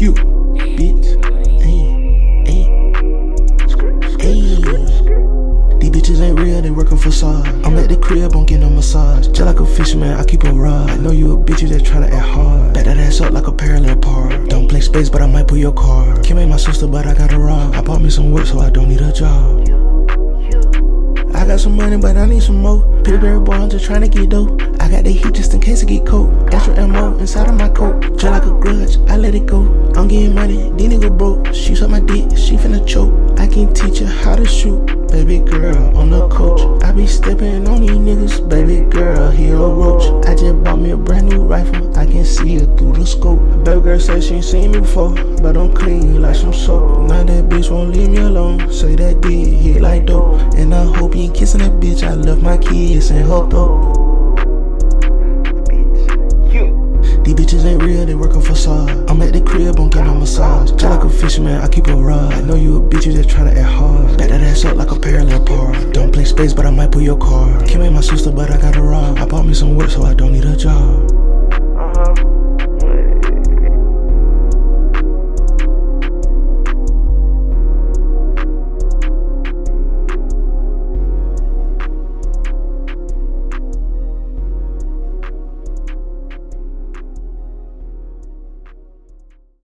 You, bitch. These bitches ain't real, they working facade. I'm at the crib, I'm getting a massage. Just like a fisherman, I keep a rod. I know you a bitch, you just tryna act hard. Back that ass up like a parallel park. Don't play space, but I might pull your car. Kim ain't my sister, but I got a rob. I bought me some work, so I don't need a job. I got some money, but I need some more. Pittsburgh boy, I'm just trying to get dough. I got the heat just in case I get cold. Extra ammo inside of my coat. Just like a grudge, I let it go. I'm getting money, these nigga broke. She suck my dick, she finna choke. I can teach her how to shoot. Baby girl, on the coach. I be stepping on these niggas. Baby girl, he a roach. I just bought me a brand new rifle. I can see her through the scope. Baby girl said she ain't seen me before, but I'm clean like some soap. Now that bitch won't leave me alone. Say that dick hit like dope. And I hope you ain't kissing that bitch. I love my kids and her throat. These bitches ain't real, they work fisherman, I keep a rod. I know you a bitch, you just tryna act hard. Back that ass up like a parallel park. Don't play space, but I might pull your car. Kim ain't my sister, but I got a rob. I bought me some work, so I